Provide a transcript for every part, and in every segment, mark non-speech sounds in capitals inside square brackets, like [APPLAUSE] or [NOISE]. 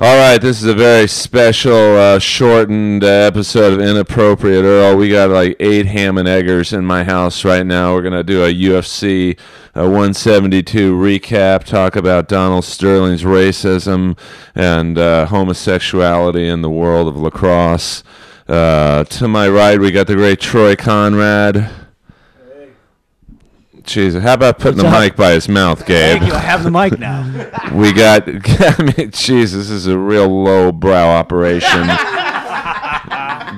All right, this is a very special, uh, shortened uh, episode of Inappropriate Earl. We got like eight ham and eggers in my house right now. We're gonna do a UFC uh, 172 recap, talk about Donald Sterling's racism and uh, homosexuality in the world of lacrosse. Uh, to my right, we got the great Troy Conrad. Jesus, how about putting the up? mic by his mouth, Gabe? Thank you. I have the mic now. [LAUGHS] We got, [LAUGHS] I mean, Jesus, this is a real low brow operation. [LAUGHS]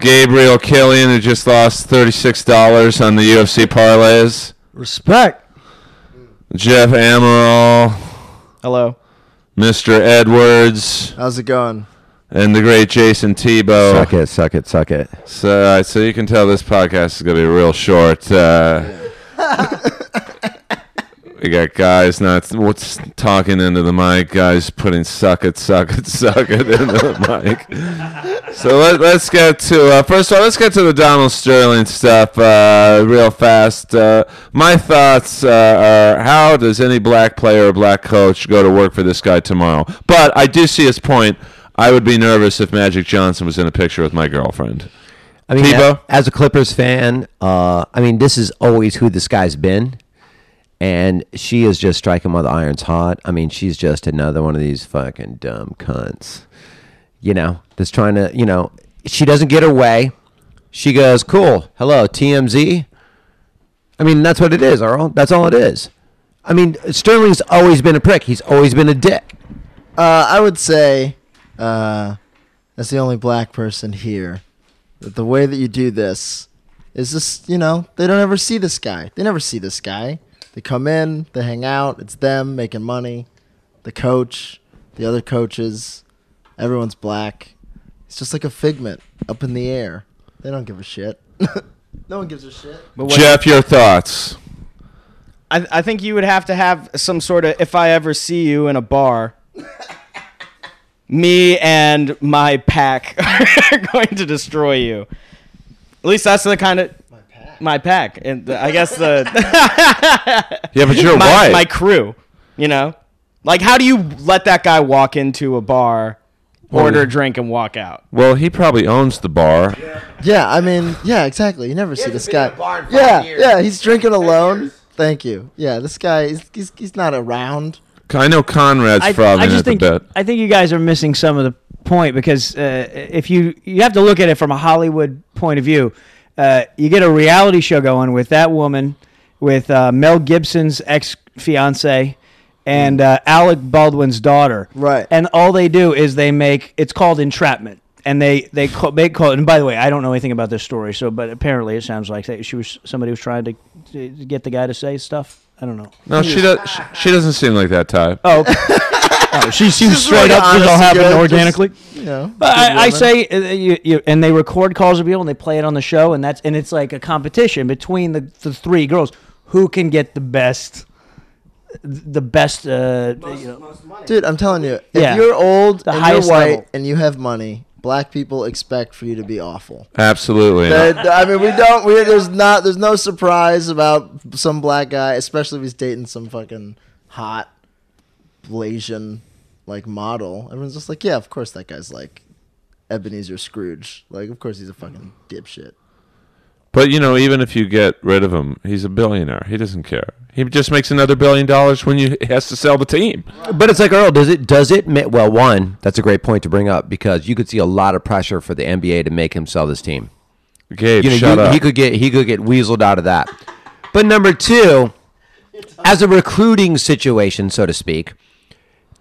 Gabriel Killian, who just lost $36 on the UFC parlays. Respect. Jeff Amaral, Hello. Mr. Edwards, How's it going? and the great Jason Tebow. Suck it, suck it, suck it. So, all right, so you can tell this podcast is going to be real short. Uh, we got guys not what's talking into the mic, guys putting suck it, suck it, [LAUGHS] suck it into the mic. So let, let's get to uh, first of all, let's get to the Donald Sterling stuff uh, real fast. Uh, my thoughts uh, are: How does any black player or black coach go to work for this guy tomorrow? But I do see his point. I would be nervous if Magic Johnson was in a picture with my girlfriend. I mean, Tebow? as a Clippers fan, uh, I mean, this is always who this guy's been, and she is just striking while the iron's hot. I mean, she's just another one of these fucking dumb cunts, you know, that's trying to, you know, she doesn't get her way. She goes, "Cool, hello, TMZ." I mean, that's what it is, Earl. That's all it is. I mean, Sterling's always been a prick. He's always been a dick. Uh, I would say, uh, as the only black person here, that the way that you do this is just, you know, they don't ever see this guy. They never see this guy. They come in, they hang out. It's them making money. The coach, the other coaches, everyone's black. It's just like a figment up in the air. They don't give a shit. [LAUGHS] no one gives a shit. But what, Jeff, your thoughts? I, I think you would have to have some sort of. If I ever see you in a bar, me and my pack [LAUGHS] are going to destroy you. At least that's the kind of My pack. and the, I guess the [LAUGHS] Yeah, but you're [LAUGHS] my, white. my crew. You know, like how do you let that guy walk into a bar, order Well- a drink, and walk out? Well, he probably owns the bar. Yeah, I mean, yeah, exactly. You never see this guy. Yeah, yeah, he's drinking alone. Thank you. Yeah, this guy, he's, he's, he's not around. I know Conrad's I, frothing I just at the think bit. I think you guys are missing some of the point because uh, if you you have to look at it from a Hollywood point of view, uh, you get a reality show going with that woman, with uh, Mel Gibson's ex fiance, and uh, Alec Baldwin's daughter. Right. And all they do is they make it's called entrapment. And they they call, they call it. And by the way, I don't know anything about this story. So, but apparently, it sounds like that she was somebody was trying to, to get the guy to say stuff. I don't know. No, she does. She, she doesn't seem like that type. Oh, okay. [LAUGHS] oh she seems Just straight really up. This all honest, happened good, just- organically. You know, But I, I say, uh, you, you, and they record calls of people and they play it on the show, and that's and it's like a competition between the, the three girls who can get the best, the best. Uh, you know, dude, I'm telling you, if Yeah. you're old The and you're white level. and you have money, black people expect for you to be awful. Absolutely. They- I mean, we don't. We there's not. There's no surprise about some black guy, especially if he's dating some fucking hot, Blasian like model. Everyone's just like, yeah, of course that guy's like Ebenezer Scrooge. Like, of course he's a fucking dipshit. But you know, even if you get rid of him, he's a billionaire. He doesn't care. He just makes another billion dollars when you he has to sell the team. But it's like Earl, does it does it ma- well one, that's a great point to bring up because you could see a lot of pressure for the NBA to make him sell this team. Gabe, You know, shut you- up. he could get he could get weaseled out of that. But number two, as a recruiting situation, so to speak,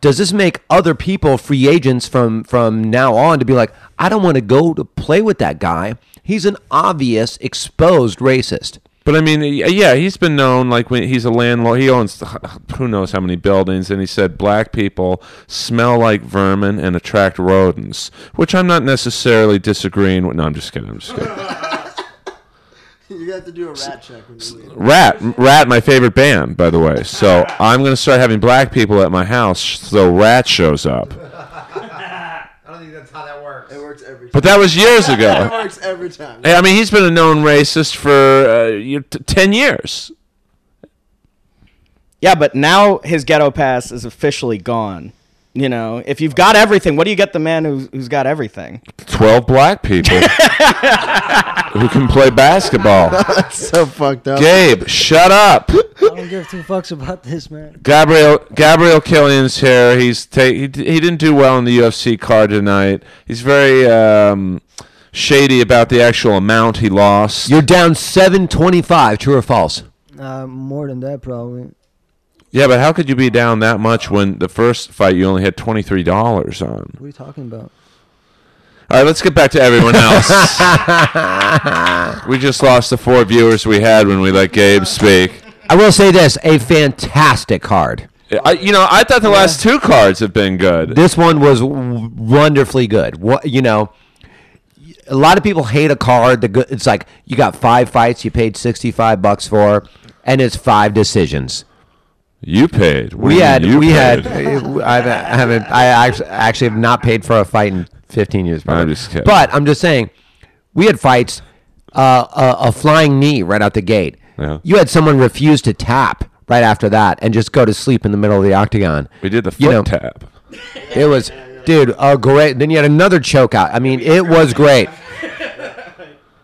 does this make other people free agents from from now on to be like, I don't want to go to play with that guy. He's an obvious exposed racist. But I mean, yeah, he's been known like when he's a landlord. He owns who knows how many buildings, and he said black people smell like vermin and attract rodents, which I'm not necessarily disagreeing with. No, I'm just kidding. I'm just kidding. [LAUGHS] You have to do a rat check when you leave. Rat, Rat, my favorite band, by the way. So I'm gonna start having black people at my house, so Rat shows up. [LAUGHS] I don't think that's how that works. It works every time. But that was years [LAUGHS] ago. It ago. works every time. I mean, he's been a known racist for uh, you- t- ten years. Yeah, but now his ghetto pass is officially gone. You know, if you've got everything, what do you get the man who's, who's got everything? 12 black people [LAUGHS] who can play basketball. [LAUGHS] That's so fucked up. Gabe, shut up. I don't give two fucks about this, man. Gabriel Gabriel Killian's here. He's ta- he, he didn't do well in the UFC card tonight. He's very um, shady about the actual amount he lost. You're down 725. True or false? Uh, more than that, probably. Yeah, but how could you be down that much when the first fight you only had twenty three dollars on? What are you talking about? All right, let's get back to everyone else. [LAUGHS] we just lost the four viewers we had when we let Gabe speak. I will say this: a fantastic card. I, you know, I thought the last two cards have been good. This one was w- wonderfully good. What you know, a lot of people hate a card. The good, it's like you got five fights you paid sixty five bucks for, and it's five decisions. You paid. What We had, we had. paid? [LAUGHS] I haven't. I actually have not paid for a fight in fifteen years. Probably. I'm just kidding. But I'm just saying, we had fights. Uh, a, a flying knee right out the gate. Yeah. You had someone refuse to tap right after that and just go to sleep in the middle of the octagon. We did the foot You know, tap. It was, dude, a great. Then you had another choke out. I mean, it was great.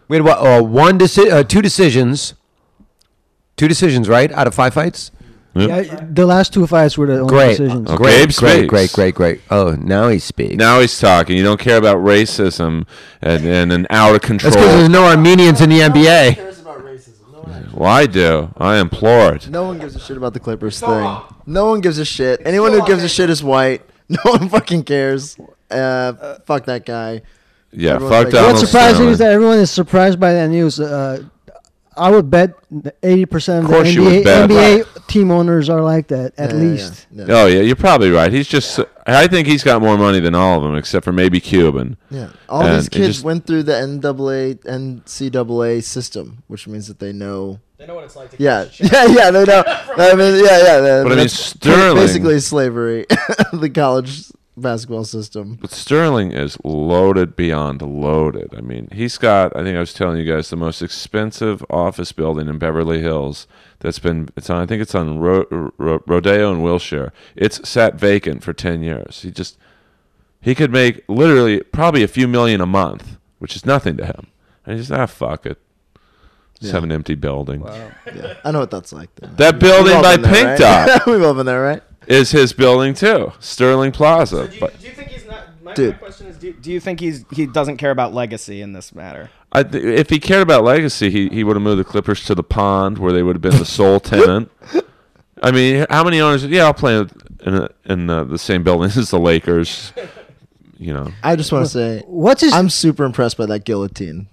We had what? Uh, one deci- uh, two decisions. Two decisions, right? Out of five fights. Yeah, the last two fights were the only Great, decisions. Okay. great, Gabe great, great, great, great. Oh, now he speaks. Now he's talking. You don't care about racism and, and an out of control. That's because there's no Armenians in the NBA. cares about racism? No one, well, I do. I implore it. no one gives a shit about the Clippers thing. No one gives a shit. Anyone who gives a shit is white. [LAUGHS] No one fucking cares. Uh, fuck that guy. Yeah, Everyone's fuck like- Donald What's surprising Sterling. is that everyone is surprised by that news. Uh, I would bet eighty percent of, Of the course you NBA, bet. NBA team owners are like that. At Yeah, yeah, least. Yeah. Oh yeah, you're probably right. He's just. I think he's got more money than all of them, except for maybe Cuban. Yeah. All And these kids just- went through the NAA, NCAA system, which means that they know. They know what it's like to Yeah, [LAUGHS] yeah, yeah. They know. [LAUGHS] I mean, yeah, yeah. yeah, But I mean, Sterling- Basically, slavery, [LAUGHS] the college basketball system. But Sterling is loaded beyond loaded. I mean, he's got. I think I was telling you guys the most expensive office building in Beverly Hills. That's been. It's on. I think it's on Ro, Ro, Rodeo and Wilshire. It's sat vacant for ten years. He just. He could make literally probably a few million a month, which is nothing to him. And he's just ah fuck it. Just Yeah. have an empty building. Wow. Yeah, I know what that's like. Though. That building by Pink right? Dot [LAUGHS] We've all been there, right? Is his building too, Sterling Plaza. Do you, But do you think he's not? My, my question is, do, do you think he's he doesn't care about legacy in this matter? I th- if he cared about legacy, he, he would have moved the Clippers to the pond where they would have been the sole [LAUGHS] tenant. I mean, how many owners? Yeah, I'll play in a, in uh, the same building [LAUGHS] as the Lakers. You know, I just want to say, What's his? I'm super impressed by that guillotine.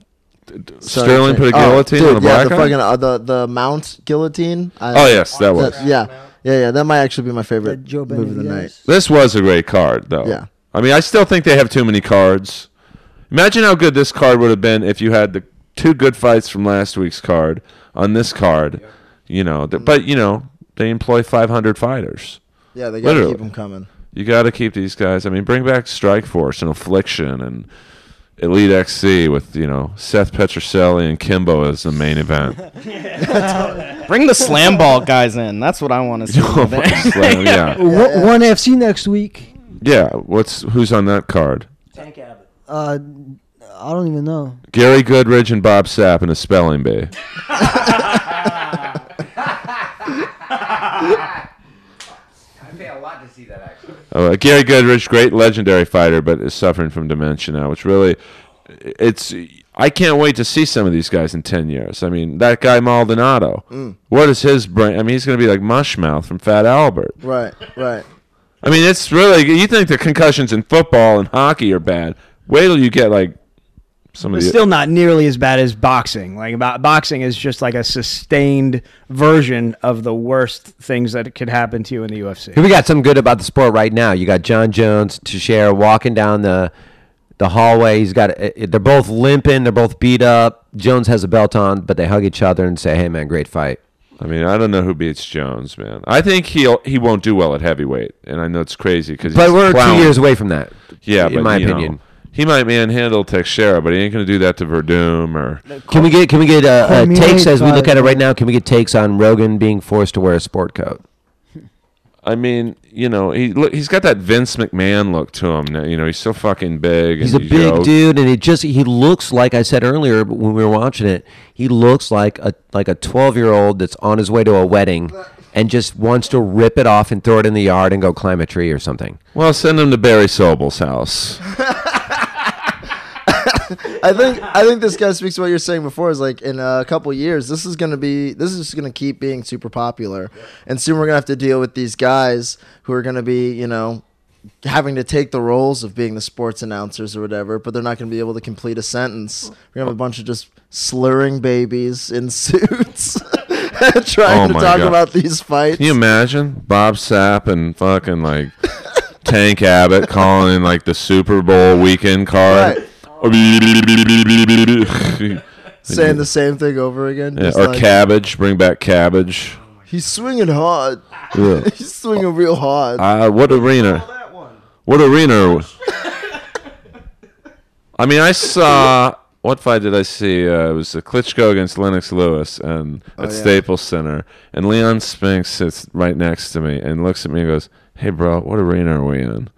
Sorry, Sterling put a oh, guillotine dude, on a yeah, black the fucking uh, the the mount guillotine. I, Oh yes, that was. that- yeah, yeah, yeah. That might actually be my that favorite Joe move of the night. Benavidez? This was a great card, though. Yeah. I mean, I still think they have too many cards. Imagine how good this card would have been if you had the two good fights from last week's card on this card. You know, th- mm. but you know they employ 500 fighters. Yeah, they gotta Literally. keep them coming. You got to keep these guys. I mean, bring back Strikeforce and Affliction and Elite XC with you know Seth Petruzelli and Kimbo as the main event. [LAUGHS] [LAUGHS] Bring the slam ball guys in. That's what I want to [LAUGHS] see. Oh, over there. Slam, yeah, Wo- One FC next week. yeah. What's who's on that card? Tank Abbott. Uh, I don't even know. Gary Goodridge and Bob Sapp in a spelling bee. I pay a lot to see that actually. Uh, Gary Goodridge, great legendary fighter, but is suffering from dementia now, which really, it's. I can't wait to see some of these guys in ten years. I mean, that guy Maldonado. Mm. What is his brain? I mean, he's going to be like Mushmouth from Fat Albert. Right, right. I mean, it's really. You think the concussions in football and hockey are bad? Wait till you get like some of It's the. still not nearly as bad as boxing. Like about boxing is just like a sustained version of the worst things that could happen to you in the UFC. Here we got some good about the sport right now. You got John Jones, Teixeira walking down the the hallway. He's got uh, they're both limping, they're both beat up. Jones has a belt on, but they hug each other and say, "Hey man, great fight." I mean, I don't know who beats Jones, man. I think he'll he won't do well at heavyweight, and I know it's crazy because. But we're two years away from that. Yeah, in but my you know, opinion. He might manhandle Teixeira, but he ain't going to do that to Werdum or. Can we get can we get uh, uh, Cormier takes as we look at it right now? Can we get takes on Rogan being forced to wear a sport coat? [LAUGHS] I mean, you know, he look, he's got that Vince McMahon look to him. Now, you know, he's so fucking big. He's a and big yoked. dude, and he just he looks like I said earlier when we were watching it. He looks like a like a twelve year old that's on his way to a wedding and just wants to rip it off and throw it in the yard and go climb a tree or something. Well, send him to Barry Sobel's house. [LAUGHS] I think I think this guy speaks to what you're saying before. Is like in a couple years, this is gonna be this is gonna keep being super popular, and soon we're gonna have to deal with these guys who are gonna be you know having to take the roles of being the sports announcers or whatever, but they're not gonna be able to complete a sentence. We're gonna have a bunch of just slurring babies in [LAUGHS] suits. [LAUGHS] Trying Oh to talk God. about these fights. Can you imagine Bob Sapp and fucking like Tank Abbott calling in like the Super Bowl weekend card? [LAUGHS] saying the same thing over again? Yeah, or like, cabbage, bring back cabbage. He's swinging hard. Yeah. [LAUGHS] He's swinging real hard. Uh, what arena? What arena? I mean, I saw what fight did I see? Uh, it was Klitschko against Lennox Lewis, and Oh, at yeah. Staples Center, and Leon Spinks sits right next to me and looks at me and goes, "Hey, bro, what arena are we in?"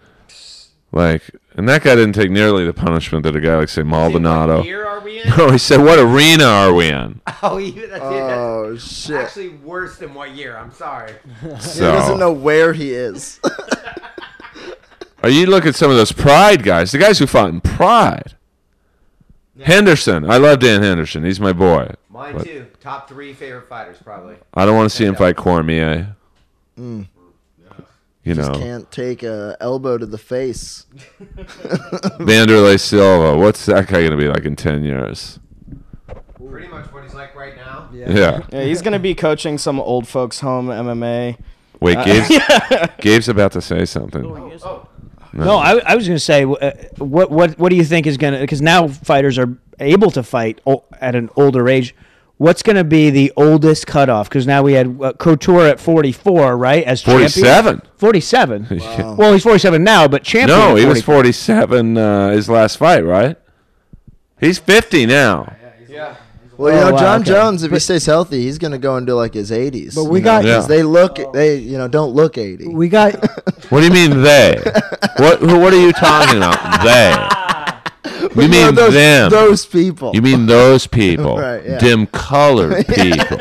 Like, and that guy didn't take nearly the punishment that a guy like say Maldonado. Here are we in? [LAUGHS] No, he said, "What arena are we in?" Oh, you, that's, Oh that's shit! actually worse than what year? I'm sorry. [LAUGHS] he doesn't know where he is. [LAUGHS] are you look at some of those Pride guys, the guys who fought in Pride. Henderson, I love Dan Henderson. He's my boy. Mine But- too. Top three favorite fighters, probably. I don't want to see him fight Cormier. Mm. You Just know, can't take a elbow to the face. [LAUGHS] Vanderlei Silva. What's that guy going to be like in ten years? Pretty much what he's like right now. Yeah. Yeah, he's gonna be coaching some old folks home MMA. Wait, Uh, Gabe's, [LAUGHS] Gabe's about to say something. No, I, I was going to say, uh, what what what do you think is going to? Because now fighters are able to fight o- at an older age. What's going to be the oldest cutoff? Because now we had uh, Couture at 44, right? As champion? 47. 47. [LAUGHS] Wow. Well, he's 47 now, but champion. No, he was 47 uh, his last fight, right? He's 50 now. Yeah. Well, you Oh, know, wow, John okay. Jones, if he stays healthy, he's going to go into like his 80s. But we got- 'cause Yeah. they look, they you know, don't look 80. We got [LAUGHS] What do you mean they? what who, what are you talking about? They. You mean those, them? Those people. You mean those [LAUGHS] people? Right, yeah. Dim colored [LAUGHS] people.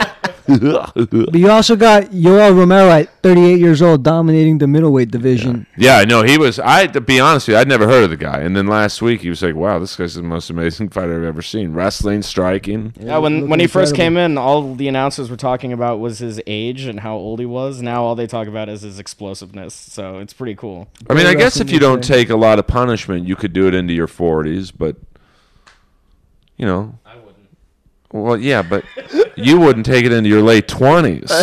But you also got Yoel Romero at 38 years old dominating the middleweight division. yeah, I know. He was I to be honest with you, I'd never heard of the guy. And then last week he was like, Wow, this guy's the most amazing [LAUGHS] fighter I've ever seen. Wrestling, striking. Yeah, when when he first came in, all the announcers were talking about was his age and how old he was. Now all they talk about is his explosiveness. So it's pretty cool. I mean, I guess if you don't take a lot of punishment, you could do it into your forties, but you know I wouldn't. Well, yeah, but you wouldn't take it into your late twenties. [LAUGHS]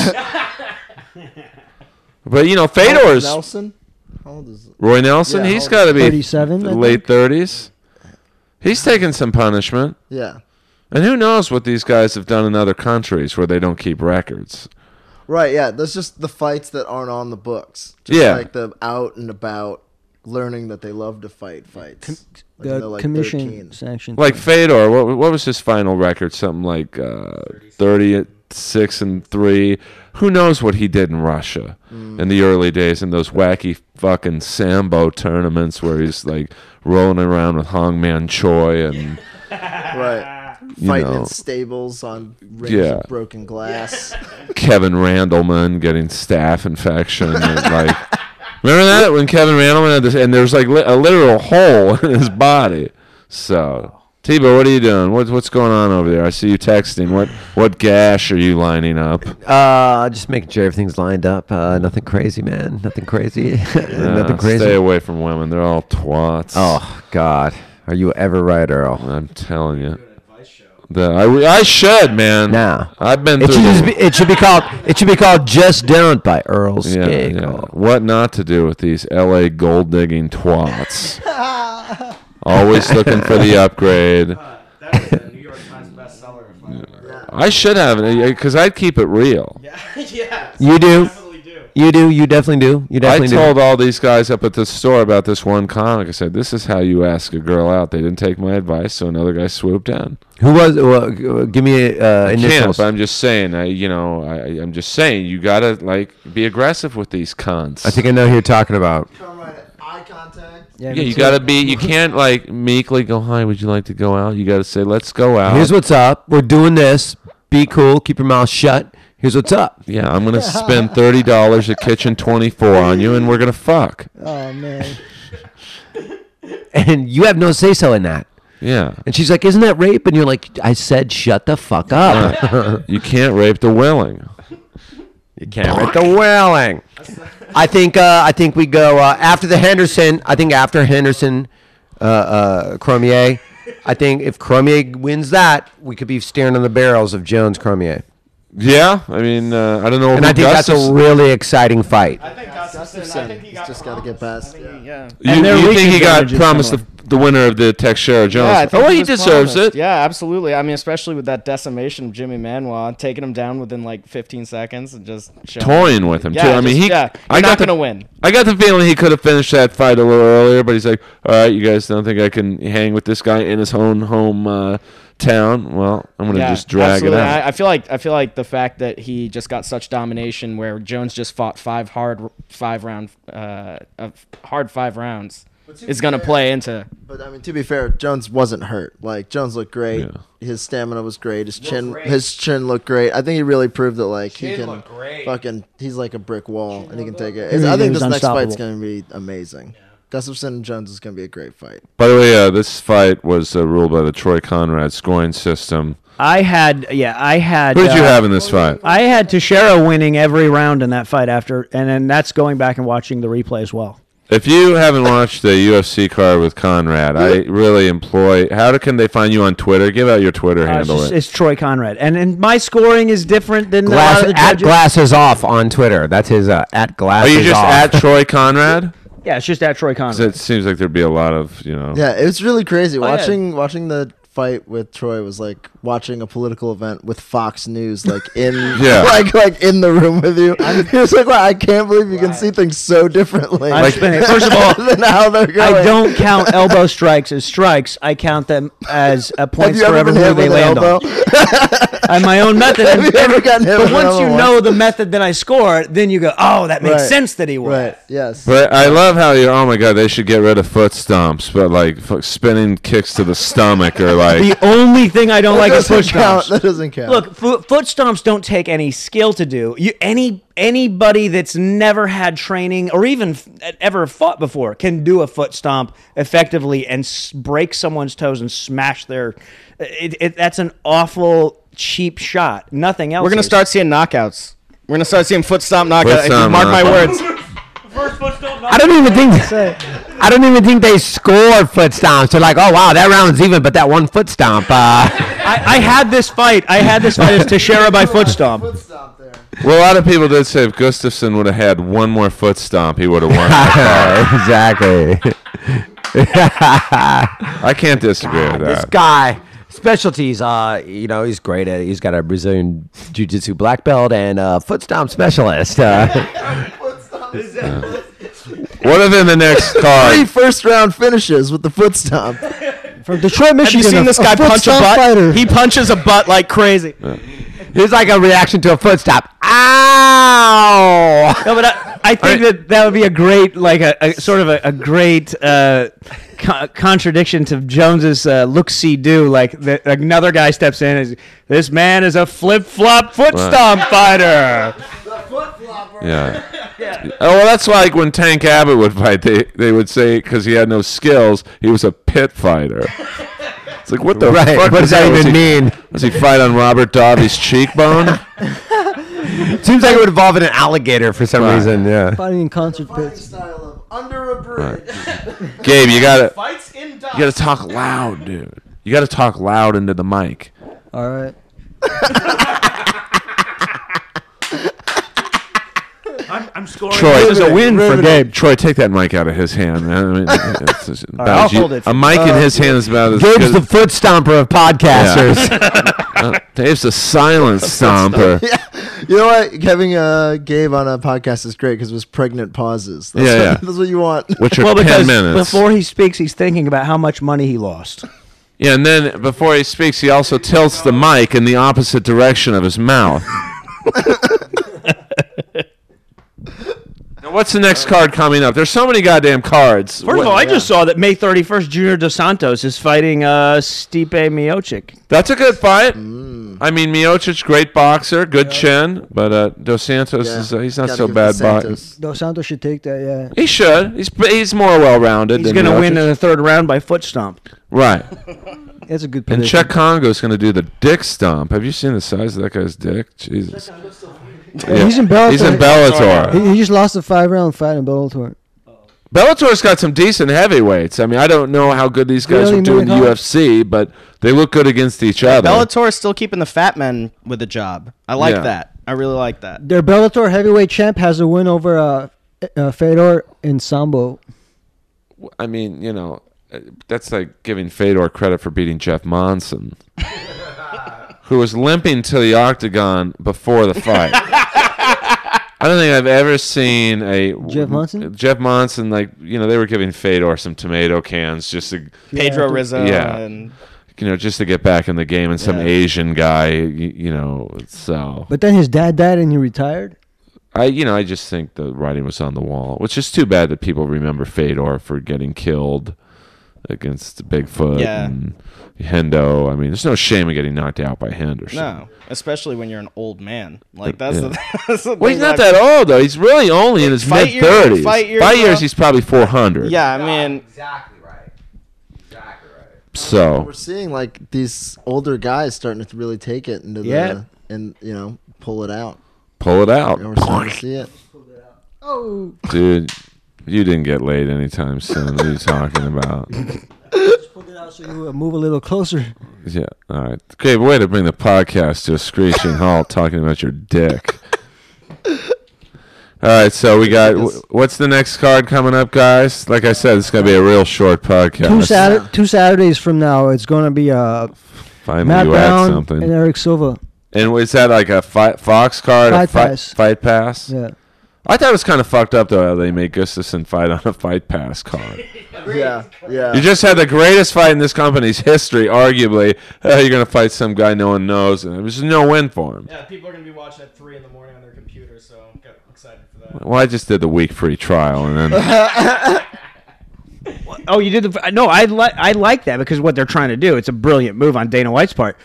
but you know, Fedor's Nelson? How old is Roy Nelson. Yeah, he's how got to be 37, I late thirties. He's taking some punishment, Yeah. and who knows what these guys have done in other countries where they don't keep records. Right, yeah. That's just the fights that aren't on the books. Just Yeah. like the out and about learning that they love to fight fights. Like The they're, like, commission 13. sanction. Like Fedor, what what was his final record? Something like uh, thirty-six and three. Who knows what he did in Russia in the early days in those wacky fucking sambo tournaments where he's like rolling around with Hongman Choi and [LAUGHS] Right. You Fighting know. in stables on rings Yeah. of broken glass. Kevin Randleman getting staph infection. and like, [LAUGHS] remember that when Kevin Randleman had this, and there was like li- a literal hole [LAUGHS] in his body. So, Tebow, what are you doing? What, what's going on over there? I see you texting. What what gash are you lining up? Uh, just making sure everything's lined up. Uh, nothing crazy, man. Nothing crazy. [LAUGHS] Nothing crazy. Stay away from women. They're all twats. Oh God, are you ever right, Earl? I'm telling you. The, I, I should, man. Now, I've been it through should just be. It should be called. It should be called "Just Don't" by Earl Yeah, yeah. What not to do with these L.A. gold digging twats? [LAUGHS] Always looking for the [LAUGHS] upgrade. Uh, that was New York Times bestseller. I I should have uh, it because I'd keep it real. Yeah, [LAUGHS] yeah. You do? Definitely do. You do. You definitely do. You I told do. all these guys up at the store about this one comic. I said, "This is how you ask a girl out." They didn't take my advice, so another guy swooped in. Who was? Well, give me uh, I can't, initials. but I'm just saying. I, you know, I, I'm just saying. You gotta like be aggressive with these cons. I think I know who you're talking about. Come right at eye contact. Yeah, Yeah, you too. gotta be. You can't like meekly go, "Hi, would you like to go out?" You gotta say, "Let's go out." Here's what's up. We're doing this. Be cool. Keep your mouth shut. Here's what's up. yeah, I'm gonna [LAUGHS] spend thirty dollars at Kitchen Twenty Four on you, and we're gonna fuck. Oh man. And you have no say so in that. Yeah, And she's like, "Isn't that rape?" And you're like, "I said, shut the fuck up." you can't rape the willing. you can't rape the willing. I think. Uh, I think we go uh, after the Henderson. I think after Henderson, uh, uh, Cormier. I think if Cormier wins that, we could be staring on the barrels of Jones Cormier. Yeah, I mean, uh, I don't know. And who I think that's a really exciting fight. I think Gustafsson. He's just got to get past. Yeah. Yeah. You, you think he got promised the, similar. The winner of the Teixeira Jones? Yeah, I oh, he was deserves promised. it. Yeah, absolutely. I mean, especially with that decimation of Jimmy Manuwa, taking him down within like 15 seconds and just showing Toying with him Yeah, too. I mean, he. yeah, I you're got not the, gonna win. I got the feeling he could have finished that fight a little earlier, but he's like, "All right, you guys don't think I can hang with this guy in his own home uh, town? Well, I'm gonna Yeah, just drag absolutely. it out." I, I feel like I feel like the fact that he just got such domination, where Jones just fought five hard five round, uh, uh, hard five rounds, is gonna play into. But I mean, to be fair, Jones wasn't hurt. Like Jones looked great. Yeah. His stamina was great. His chin, great. his chin looked great. I think he really proved that like he can great. fucking. He's like a brick wall, and he can take it. He I think this next fight's unstoppable. gonna be amazing. Gustafsson and Jones is gonna be a great fight. By the way, uh, this fight was uh, ruled by the Troy Conrad scoring system. I had, yeah, I had. Who did you uh, have in this fight? I had Teixeira winning every round in that fight after, and then that's going back and watching the replay as well. If you haven't watched the UFC card with Conrad, I really employ. How can they find you on Twitter? Give out your Twitter Uh, it's, handle. just- it's Troy Conrad, and and my scoring is different than a lot Glass of the at judges. glasses off on Twitter. That's his uh, at Are glasses you just off. at Troy Conrad? Yeah, it's just at Troy Conrad. It seems like there'd be a lot of you know. Yeah, it was really crazy Oh, yeah. watching watching the fight with Troy was like watching a political event with Fox News like in [LAUGHS] [LAUGHS] Yeah. like like in the room with you. [LAUGHS] He was like, wow, I can't believe you can see things so differently. Like, First of all, than how they're going. I don't count elbow strikes as strikes. I count them as uh, Have points you for ever every move they with an land elbow? on. I have my own method. Have and- you ever gotten hit but with an once you elbow know the method that I score, then you go, oh, that makes Right. sense that he won. Right. Yes. But I love how you. Oh my God, they should get rid of foot stomps, but like f- spinning kicks to the stomach or like. The only thing I don't That like is doesn't foot count. stomps. That doesn't count. Look, fo- foot stomps don't take any skill to do. You any anybody that's never had training or even f- ever fought before can do a foot stomp effectively and s- break someone's toes and smash their. It, it, that's an awful cheap shot. Nothing else. We're gonna is. start seeing knockouts. We're gonna start seeing foot stomp knockouts. stomp Mark my knockout. words. [LAUGHS] I don't even think. I don't even think they score foot stomps. They're like, oh wow, that round's even, but that one foot stomp. Uh, I, I had this fight. I had this fight as Teixeira by foot stomp. Foot stomp there. Well, a lot of people did say if Gustafsson would have had one more foot stomp, he would have won. [LAUGHS] exactly. [LAUGHS] I can't disagree with that. this guy specialties uh you know he's great at he's got a brazilian jiu-jitsu black belt and a foot stomp specialist uh, [LAUGHS] [LAUGHS] What if in the next [LAUGHS] Three card? first round finishes with the foot stomp. From Detroit, Have Michigan. you seen this guy foot punch a butt? Fighter. He punches a butt like crazy. he's like a reaction to a foot stomp ow No, but I, I think that that would be a great, like a, a sort of a, a great uh, co- contradiction to Jones's uh, look see do. Like the, another guy steps in, and this man is a flip flop foot Right. stomp fighter. Yeah. Oh well, that's like when Tank Abbott would fight. They they would say because he had no skills, he was a pit fighter. It's like what the right fuck what is does that Was even he- mean Does he fight on Robert Davi's cheekbone? [LAUGHS] seems like it would involve an alligator for some Right. reason yeah Fighting in concert pits. style of under a bridge. Gabe, you gotta Fights in you gotta talk loud, dude. You gotta talk loud into the mic. All right. [LAUGHS] I'm scoring. Troy, this is a win for Gabe. Troy, take that mic out of his hand. I mean, [LAUGHS] it's just about I'll you- hold it. A mic in his hand is about as Gabe's good. the foot stomper of podcasters [LAUGHS] Uh, Dave's a silent [LAUGHS] stomper. Yeah. You know what? Having uh, Gabe on a podcast is great because it was pregnant pauses. That's Yeah, what, yeah. That's what you want. Which are well, ten because minutes. before he speaks, he's thinking about how much money he lost. yeah, and then before he speaks, he also tilts the mic in the opposite direction of his mouth. Now, what's the next card coming up? There's so many goddamn cards. First of all, I just saw that May 31st, Junior Dos Santos is fighting uh, Stipe Miocic. That's a good fight. I mean, Miocic, great boxer, good chin, but uh, Dos Santos Yeah. is uh, he's not Gotta so give bad. the Santos. Dos Santos should take that. Yeah. he should. He's he's more well-rounded. He's than going to win Miocic. in the third round by foot stomp. right. [LAUGHS] That's a good And prediction. Cheick Kongo's going to do the dick stomp. Have you seen the size of that guy's dick? Jesus. Yeah, he's in Bellator. He's in Bellator. He, he just lost a five round fight in Bellator. Bellator's got some decent heavyweights. I mean, I don't know how good these guys Really, will do in the Milligan? UFC, but they look good against each other. Bellator is still keeping the fat men with a job. I like Yeah. that. I really like that. Their Bellator heavyweight champ has a win over uh, uh, Fedor in Sambo. I mean, you know, uh, that's like giving Fedor credit for beating Jeff Monson, [LAUGHS] who was limping to the octagon before the fight. [LAUGHS] I don't think I've ever seen a Jeff Monson? Jeff Monson, like you know, they were giving Fedor some tomato cans just to, Pedro Yeah, Rizzo Yeah. and you know, just to get back in the game, and some Yeah. Asian guy, you, you know, so. But then his dad died and he retired. I you know I just think the writing was on the wall, which is too bad that people remember Fedor for getting killed against Bigfoot Yeah. and Hendo. I mean, there's no shame in getting knocked out by Henderson. no, especially when you're an old man. Like that's Yeah. the, [LAUGHS] that's the Well, he's not I- that old though. He's really only in his mid thirties. fight years, By years, he's probably 400. Yeah, I mean, Exactly right. Exactly right. So We're seeing like these older guys starting to really take it into Yeah. the and you know pull it out. pull it out, And we're starting to [LAUGHS] see it. Oh. dude. You didn't get laid anytime soon. What are you talking about? [LAUGHS] Just pulled it out so you uh, move a little closer. Yeah. All right. Great way to bring the podcast to a screeching [LAUGHS] halt talking about your dick. All right, so we got what's the next card coming up, guys? Like I said, it's gonna be a real short podcast. Two, Satur- two Saturdays from now, it's going to be uh, Finally, Matt you add Brown something. and Eric Silva. And is that like a fi- Fox card? a Fight fi- Pass. Fight pass. Yeah. I thought it was kind of fucked up though. How they made Gustafsson fight on a fight pass card. [LAUGHS] Yeah, yeah. You just had the greatest fight in this company's history, arguably. Uh, you're gonna fight some guy no one knows, and it was no win for him. yeah, people are gonna be watching at three in the morning on their computer, so get excited for that. Well, I just did the week free trial, and then [LAUGHS] Oh, you did the no. I like I like that because what they're trying to do. It's a brilliant move on Dana White's part.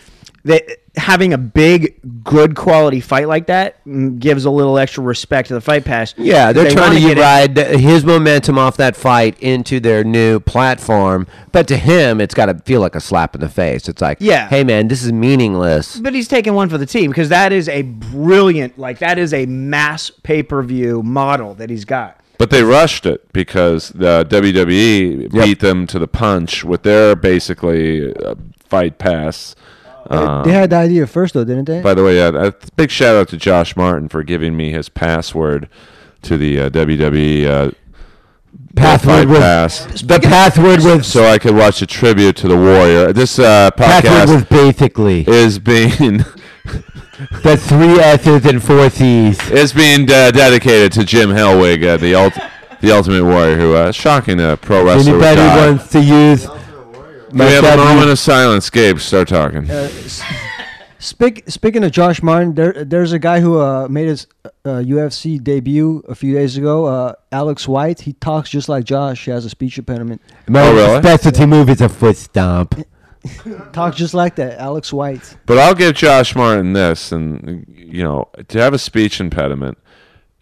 That having a big, good quality fight like that mm, gives a little extra respect to the fight pass. Yeah, they're They trying wanna to it- ride th- his momentum off that fight into their new platform. But to him, it's got to feel like a slap in the face. It's like, Yeah. hey man, this is meaningless. But he's taking one for the team because that is a brilliant, like that is a mass pay per view model that he's got. But they rushed it because the WWE beat them to the punch with their basically uh, fight pass. Uh, they had the idea first, though, didn't they? by the way, yeah, a big shout out to Josh Martin for giving me his password to the uh, WWE uh, fight with pass, the pathward with so I could watch a tribute to the Warrior. This uh, podcast with basically is being [LAUGHS] the three S's and four C's. is being uh, dedicated to Jim Hellwig, uh, the ult- the Ultimate Warrior, who uh, shocking uh, pro wrestler. Anybody wants to use Can we have a moment of silence, Gabe. Start talking. Uh, [LAUGHS] Speak, speaking of Josh Martin, there, there's a guy who uh, made his uh, UFC debut a few days ago. Uh, Alex White. He talks just like Josh. He has a speech impediment. My Oh, really? specialty move is a foot stomp. [LAUGHS] Talks just like that. Alex White. But I'll give Josh Martin this, and you know, to have a speech impediment,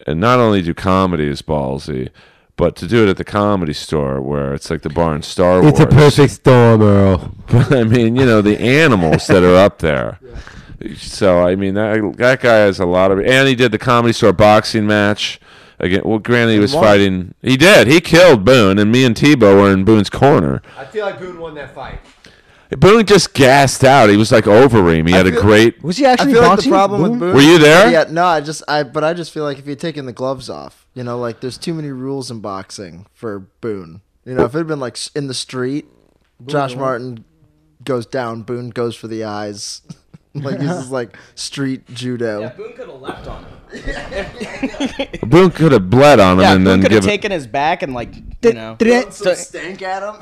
and not only do comedy is ballsy, but to do it at the comedy store where it's like the bar in Star Wars. It's a perfect storm, Earl. [LAUGHS] But I mean, you know, the animals that are up there. So I mean, that that guy has a lot of, and he did the comedy store boxing match. Again, well, granted, he was won. fighting. He did. He killed Boone, and me and Tebow were in Boone's corner. I feel like Boone won that fight. Boone just gassed out. He was like over him. He I had a great. Was he I actually feel like the boxing? problem Boom? with Boone. Were you there? Yeah, no, I just I but I just feel like if he'd taken the gloves off, you know, like there's too many rules in boxing for Boone. You know, if it had been like in the street, Josh Martin goes down, Boone goes for the eyes. [LAUGHS] [LAUGHS] like this is like street judo. Boone could have left on him. [LAUGHS] Boone could have bled on him Yeah, and Boone then could have given. taken his back and like you know. Did it, So- [LAUGHS] stank at him.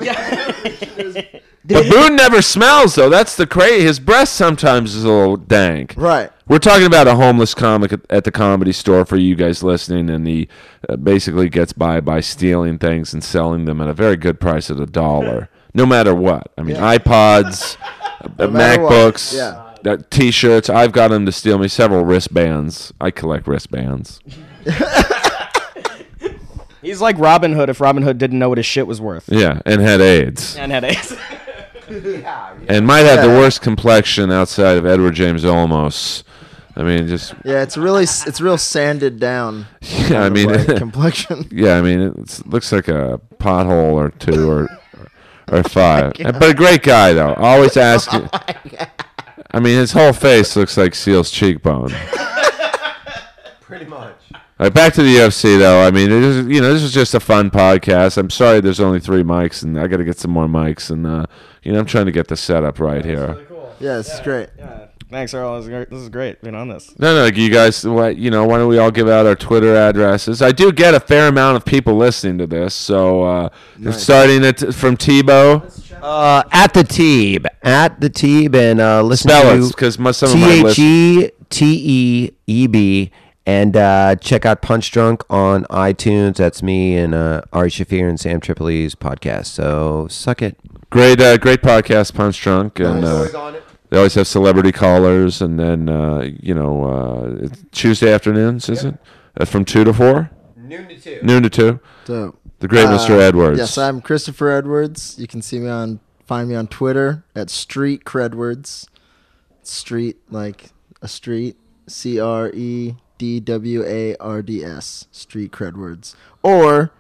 But Boone never smells though. That's the crazy. His breath sometimes is a little dank. right. We're talking about a homeless comic at, at the comedy store for you guys listening, and he uh, basically gets by by stealing things and selling them at a very good price at a dollar, no matter what. I mean, iPods, uh, matter what, MacBooks, yeah. Uh, T-shirts. I've got him to steal me several wristbands. I collect wristbands. [LAUGHS] He's like Robin Hood if Robin Hood didn't know what his shit was worth. Yeah, and had AIDS, And had AIDS. [LAUGHS] and might have the worst complexion outside of Edward James Olmos. I mean, just Yeah, it's really it's real sanded down. [LAUGHS] yeah. I of mean, like complexion. Yeah, I mean, it looks like a pothole or two or or five. but a great guy though. Always asking. I mean, his whole face looks like Seal's cheekbone. [LAUGHS] Pretty much. All right, back to the UFC though. I mean, it is, you know, this is just a fun podcast. I'm sorry, there's only three mics, and I got to get some more mics, and uh, you know, I'm trying to get the setup right here. Yeah, this is great. yeah. Thanks, Earl. This is great, this is great being on this. No, no, you guys, what you know? Why don't we all give out our Twitter addresses? I do get a fair amount of people listening to this, so uh, starting it from Tebow. Uh, at the Teeb, at the Teeb, and uh, listen Spell to it, because some of my H list- E T E E B, and uh, check out Punch Drunk on iTunes. That's me and uh, Ari Shaffir and Sam Tripoli's podcast. So suck it. Great, uh, great podcast, Punch Drunk, and uh, Always on it. They always have celebrity callers, and then uh, you know uh, it's Tuesday afternoons, is it? Uh, from two to four, Noon to two. noon to two. So The great Uh, Mr. Edwards. Yes, I'm Christopher Edwards. You can see me on find me on Twitter at Street Credwards. Street like a street. C R E D W A R D S. Street Credwards. Or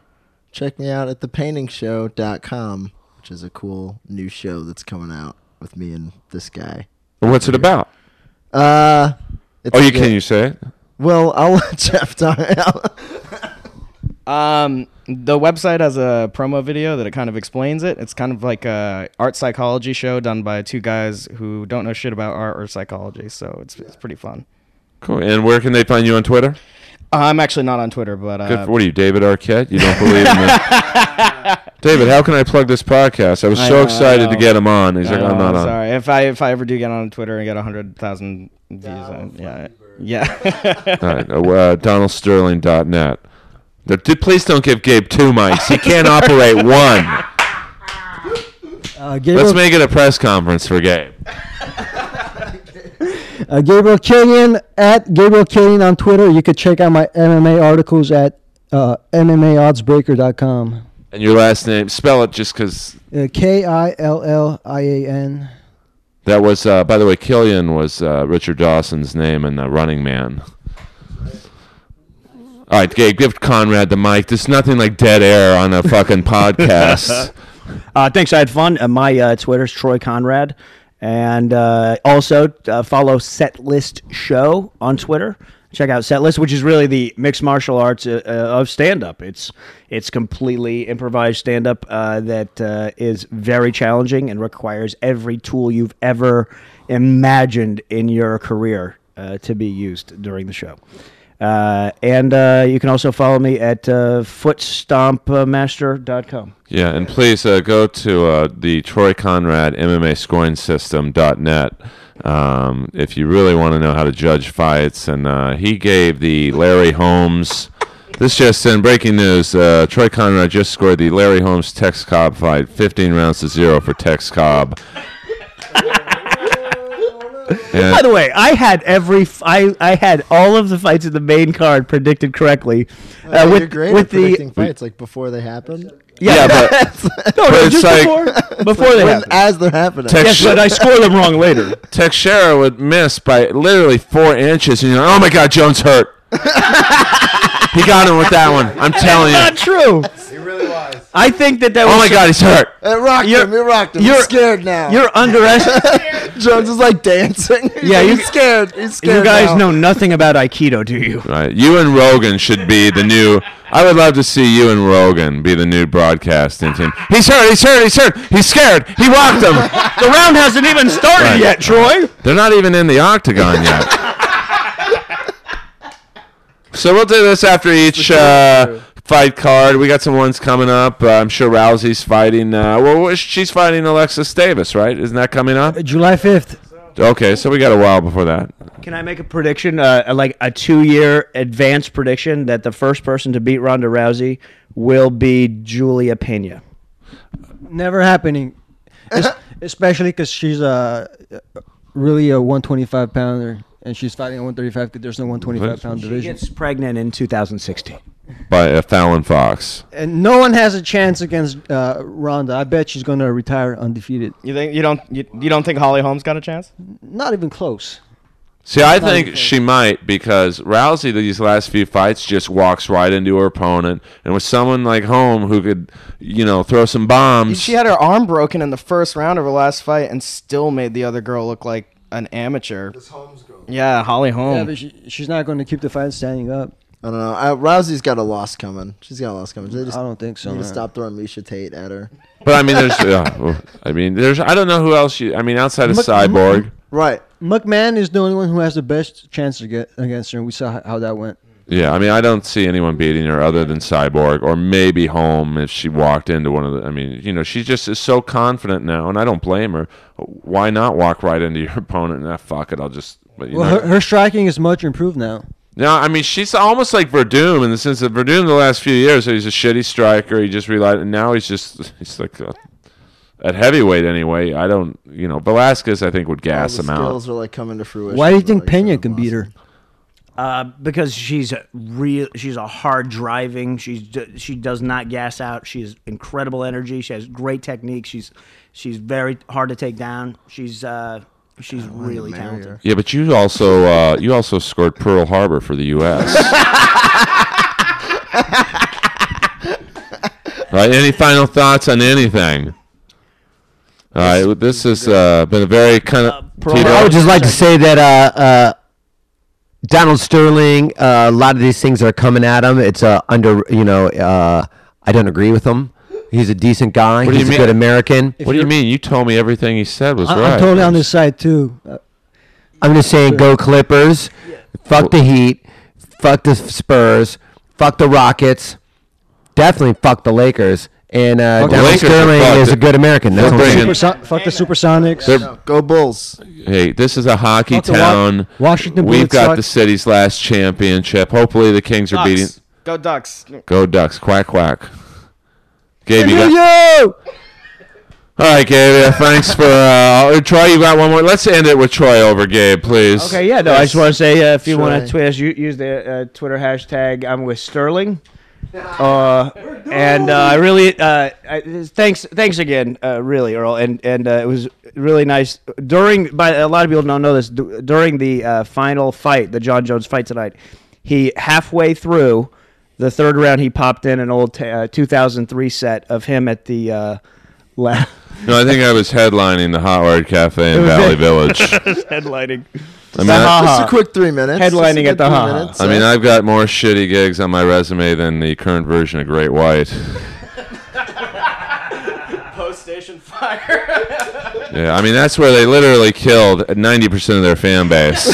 check me out at thepaintingshow.com, which is a cool new show that's coming out with me and this guy. What's it about? Uh it's Oh, you can you say it? Well, I'll [LAUGHS] let Jeff talk. Um, the website has a promo video that it kind of explains it. It's kind of like a art psychology show done by two guys who don't know shit about art or psychology. So it's it's pretty fun. Cool. And where can they find you on Twitter? I'm actually not on Twitter, but Good uh, for, what are you, David Arquette? You don't believe in the [LAUGHS] David, how can I plug this podcast? I was I so know, excited to get him on. He's I like, I'm know, not on. Sorry, if I if I ever do get on Twitter and get hundred thousand views, uh, yeah, yeah. [LAUGHS] All right, uh, uh, DonaldSterling.net. The- d- Please don't give Gabe two mics. He can't [LAUGHS] operate one. Uh, Gabriel, Let's make it a press conference for Gabe. [LAUGHS] uh, Gabriel Killian at Gabriel Killian on Twitter. You could check out my MMA articles at uh, MMAoddsbreaker.com. And your last name, spell it just because Uh, K I L L I A N. that was, uh, by the way, Killian was uh, Richard Dawson's name in The Running Man. All right, Gabe, give Conrad the mic. There's nothing like dead air on a [LAUGHS] fucking podcast. [LAUGHS] Uh, thanks. I had fun. Uh, my uh, Twitter's Troy Conrad. And uh, also uh, follow Setlist Show on Twitter. Check out Setlist, which is really the mixed martial arts uh, uh, of stand up. It's it's completely improvised stand up uh, that uh, is very challenging and requires every tool you've ever imagined in your career uh, to be used during the show. Uh, and you can also follow me at uh, footstompmaster.com. Yeah, and please go to the Troy Conrad MMA scoring system.net um, if you really want to know how to judge fights. And uh, he gave the Larry Holmes. This just in breaking news: uh, Troy Conrad just scored the Larry Holmes Tex Cobb fight, 15 rounds to zero for Tex Cobb. [LAUGHS] And- By the way, I had every f- I I had all of the fights in the main card predicted correctly. Uh, with You're great with at predicting the fights like before they happen. Yeah, but, [LAUGHS] no, no, but it's just like- before before they happen. as they're happening. Tex- Yes, but I score them wrong later. [LAUGHS] Teixeira would miss by literally four inches, and you're like, "Oh my God, Jones hurt." [LAUGHS] He got him with that one. I'm telling you. Not true. He really was. I think that that was. Oh was my God, he's hurt. It rocked You're- him. It rocked him. you're- He's scared now. You're underestimating. [LAUGHS] Jones is like dancing. [LAUGHS] Yeah, you- he's scared. He's scared. you guys now. know nothing about Aikido, do you? Right. You and Rogan should be the new. I would love to see you and Rogan be the new broadcasting team. He's hurt. He's hurt. He's hurt. He's scared. He walked him. [LAUGHS] The round hasn't even started Right. yet, Troy. They're not even in the octagon yet. So we'll do this after each uh, fight card. We got some ones coming up. Uh, I'm sure Rousey's fighting. Uh, well, she's fighting Alexis Davis, right? Isn't that coming up? Uh, July 5th. Okay, so we got a while before that. Can I make a prediction, uh, like a two-year advance prediction, that the first person to beat Ronda Rousey will be Julia Pena? Never happening. Es- [LAUGHS] especially because she's uh, really a 125 pounder. And she's fighting at 135 because there's no 125 pound division. She division. gets pregnant in 2016. By uh, Fallon Fox. And no one has a chance against uh, Ronda. I bet she's going to retire undefeated. You think you don't you, you don't think Holly Holmes got a chance? Not even close. See, I Not think she might because Rousey these last few fights just walks right into her opponent, and with someone like Holm who could, you know, throw some bombs. She had her arm broken in the first round of her last fight and still made the other girl look like an amateur. This Holmes girl. Yeah, Holly Holm. Yeah, but she, she's not going to keep the fight standing up. I don't know. I, Rousey's got a loss coming. She's got a loss coming. They just I don't think so. need to man. stop throwing Miesha Tate at her. but I mean, there's, yeah, I mean, there's, I don't know who else you. I mean, outside of Mc- Cyborg, Right. McMann is the only one who has the best chance to get against her. and We saw how, how that went. yeah. I mean, I don't see anyone beating her other than Cyborg or maybe Holm if she walked into one of the. I mean, you know, she just is so confident now, and I don't blame her. Why not walk right into your [LAUGHS] opponent? Nah, fuck it, I'll just. But you Well, know, her, her striking is much improved now. No, I mean she's almost like Werdum in the sense that Werdum the last few years he's a shitty striker. He just relied, and now he's just he's like uh at heavyweight anyway. I don't, you know, Velasquez I think would All gas the him out. skills are like coming to fruition. Why do you think Like, Pena so can beat her? Uh, because she's a real, she's a hard driving. She's she does not gas out. She has incredible energy. She has great technique. She's she's very hard to take down. She's uh, she's really talented. her. Yeah, but you also uh, you also scored Pearl Harbor for the U.S. [LAUGHS] right? Any final thoughts on anything? All right, well, this has uh, been a very kind of. Pearl Tito? I would just like to say that uh, uh, Donald Sterling, uh, a lot of these things are coming at him, it's uh, under, you know, uh, I don't agree with him. He's a decent guy. What do you He's a mean? good American. what do you mean? You told me everything he said was I, right. I'm totally on this side too. Uh, I'm just saying, go Clippers. Fuck the Heat. Fuck the Spurs. Fuck the Rockets. Definitely fuck the Lakers. And uh, Fuck the Donald Lakers are Sterling fucked. is a good American. That's We're what I'm saying. bringing- Superso- fuck the Supersonics. They're- go Bulls. Hey, this is a hockey Fuck the Wa- town. Washington We've Bullets got suck. the city's last championship. Hopefully, the Kings are beating. Ducks. Go Ducks. Go Ducks! Quack quack. Gabe, you Yo, got. yo! All right, Gabe. yeah, thanks for uh, Troy. You got one more. Let's end it with Troy over Gabe, please. Okay, yeah, no, I just want to say uh, if you want to tweet us, you, use the uh, Twitter hashtag I'm with Sterling. [LAUGHS] Uh, and uh, I really uh, I, thanks thanks again, uh, really Earl, and and uh, it was really nice during. By a lot of people don't know this du- during the uh, final fight, the Jon Jones fight tonight. He halfway through the third round, he popped in an old t- uh, 2003 set of him at the. Uh, la- [LAUGHS] No, I think I was headlining the Hot Word Cafe in [LAUGHS] Valley. Village. [LAUGHS] headlining. I mean, I, Just a quick three minutes. Just a Headlining good at the three Ha Ha. minutes, I mean, I've got more shitty gigs on my resume than the current version of Great White. Post station fire. Yeah, I mean that's where they literally killed 90% of their fan base.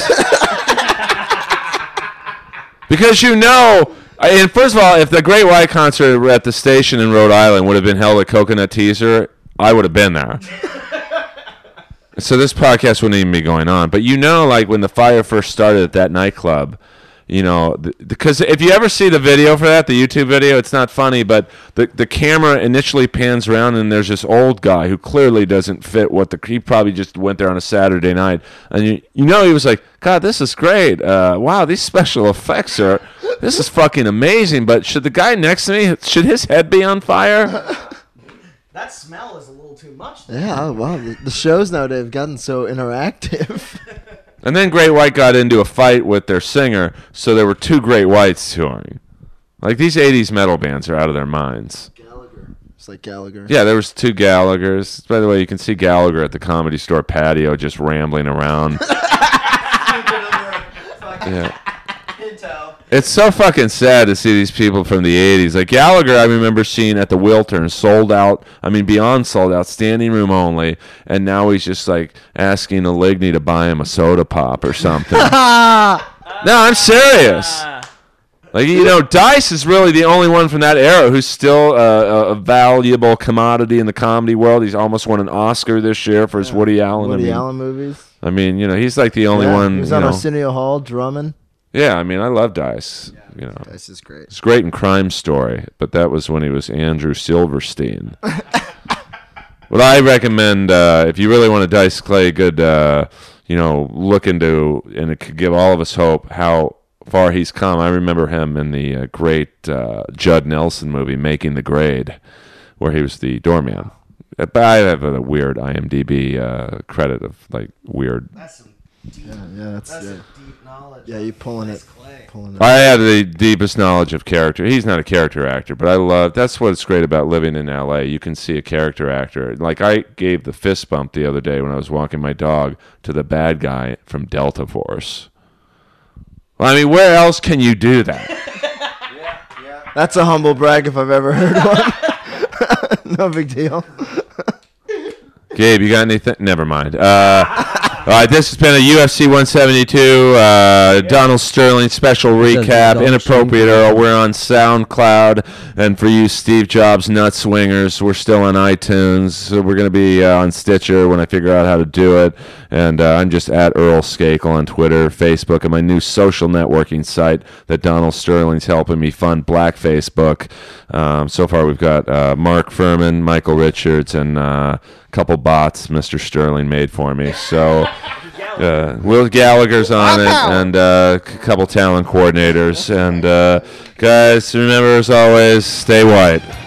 because you know, I- and first of all, if the Great White concert at the station in Rhode Island would have been held at Coconut Teaszer, I would have been there. [LAUGHS] so this podcast wouldn't even be going on. But you know, like when the fire first started at that nightclub, you know, because if you ever see the video for that, the YouTube video, it's not funny, but the the camera initially pans around and there's this old guy who clearly doesn't fit what the he probably just went there on a Saturday night, and you you know he was like, God, this is great. Uh, wow, these special effects are this is fucking amazing. But should the guy next to me should his head be on fire? [LAUGHS] that smell is a little too much. Yeah, wow. The, the shows nowadays have gotten so interactive. [LAUGHS] And then Great White got into a fight with their singer, so there were two Great Whites touring. Like these '80s metal bands are out of their minds. Gallagher. It's like Gallagher. Yeah, there was two Gallagher's. By the way, you can see Gallagher at the comedy store patio just rambling around. [LAUGHS] yeah. It's so fucking sad to see these people from the 80s. Like Gallagher, I remember seeing at the Wiltern, sold out. I mean, beyond sold out, standing room only. And now he's just like asking Aligny to buy him a soda pop or something. [LAUGHS] no, I'm serious. Like you know, Dice is really the only one from that era who's still uh, a, a valuable commodity in the comedy world. He's almost won an Oscar this year for his Woody Allen. Woody I mean, Allen movies. I mean, you know, he's like the only Yeah, one. He was on know- Arsenio Hall drumming. Yeah, I mean, I love Dice. You know, This is great. it's great in Crime Story, but that was when he was Andrew Silverstein. [LAUGHS] what I recommend, uh, if you really want to Dice Clay, good, uh, you know, look into, and it could give all of us hope how far he's come. I remember him in the uh, great uh, Judd Nelson movie, Making the Grade, where he was the doorman. But I have a weird IMDb uh, credit of like weird Yeah, yeah, that's, yeah. Deep knowledge. Yeah, you pulling it, pulling it. I have the deepest knowledge of character. He's not a character actor, but I love. That's what's great about living in L.A. You can see a character actor. Like I gave the fist bump the other day when I was walking my dog to the bad guy from Delta Force. Well, I mean, where else can you do that? [LAUGHS] That's a humble brag if I've ever heard one. [LAUGHS] no big deal. Gabe, you got anything? Never mind. Uh, [LAUGHS] all right, this has been a UFC 172 uh, Donald Sterling special recap. Inappropriate Earl. We're on SoundCloud, and for you Steve Jobs nut swingers, we're still on iTunes. So we're going to be uh, on Stitcher when I figure out how to do it. And uh, I'm just at Earl Skakel on Twitter, Facebook, and my new social networking site that Donald Sterling's helping me fund, Black Facebook. Um, so far, we've got uh, Mark Fuhrman, Michael Richards, and uh, a couple bots Mr. Sterling made for me. So [LAUGHS] uh, Will Gallagher's on it, and uh, a couple talent coordinators. And uh, guys, remember as always, stay white.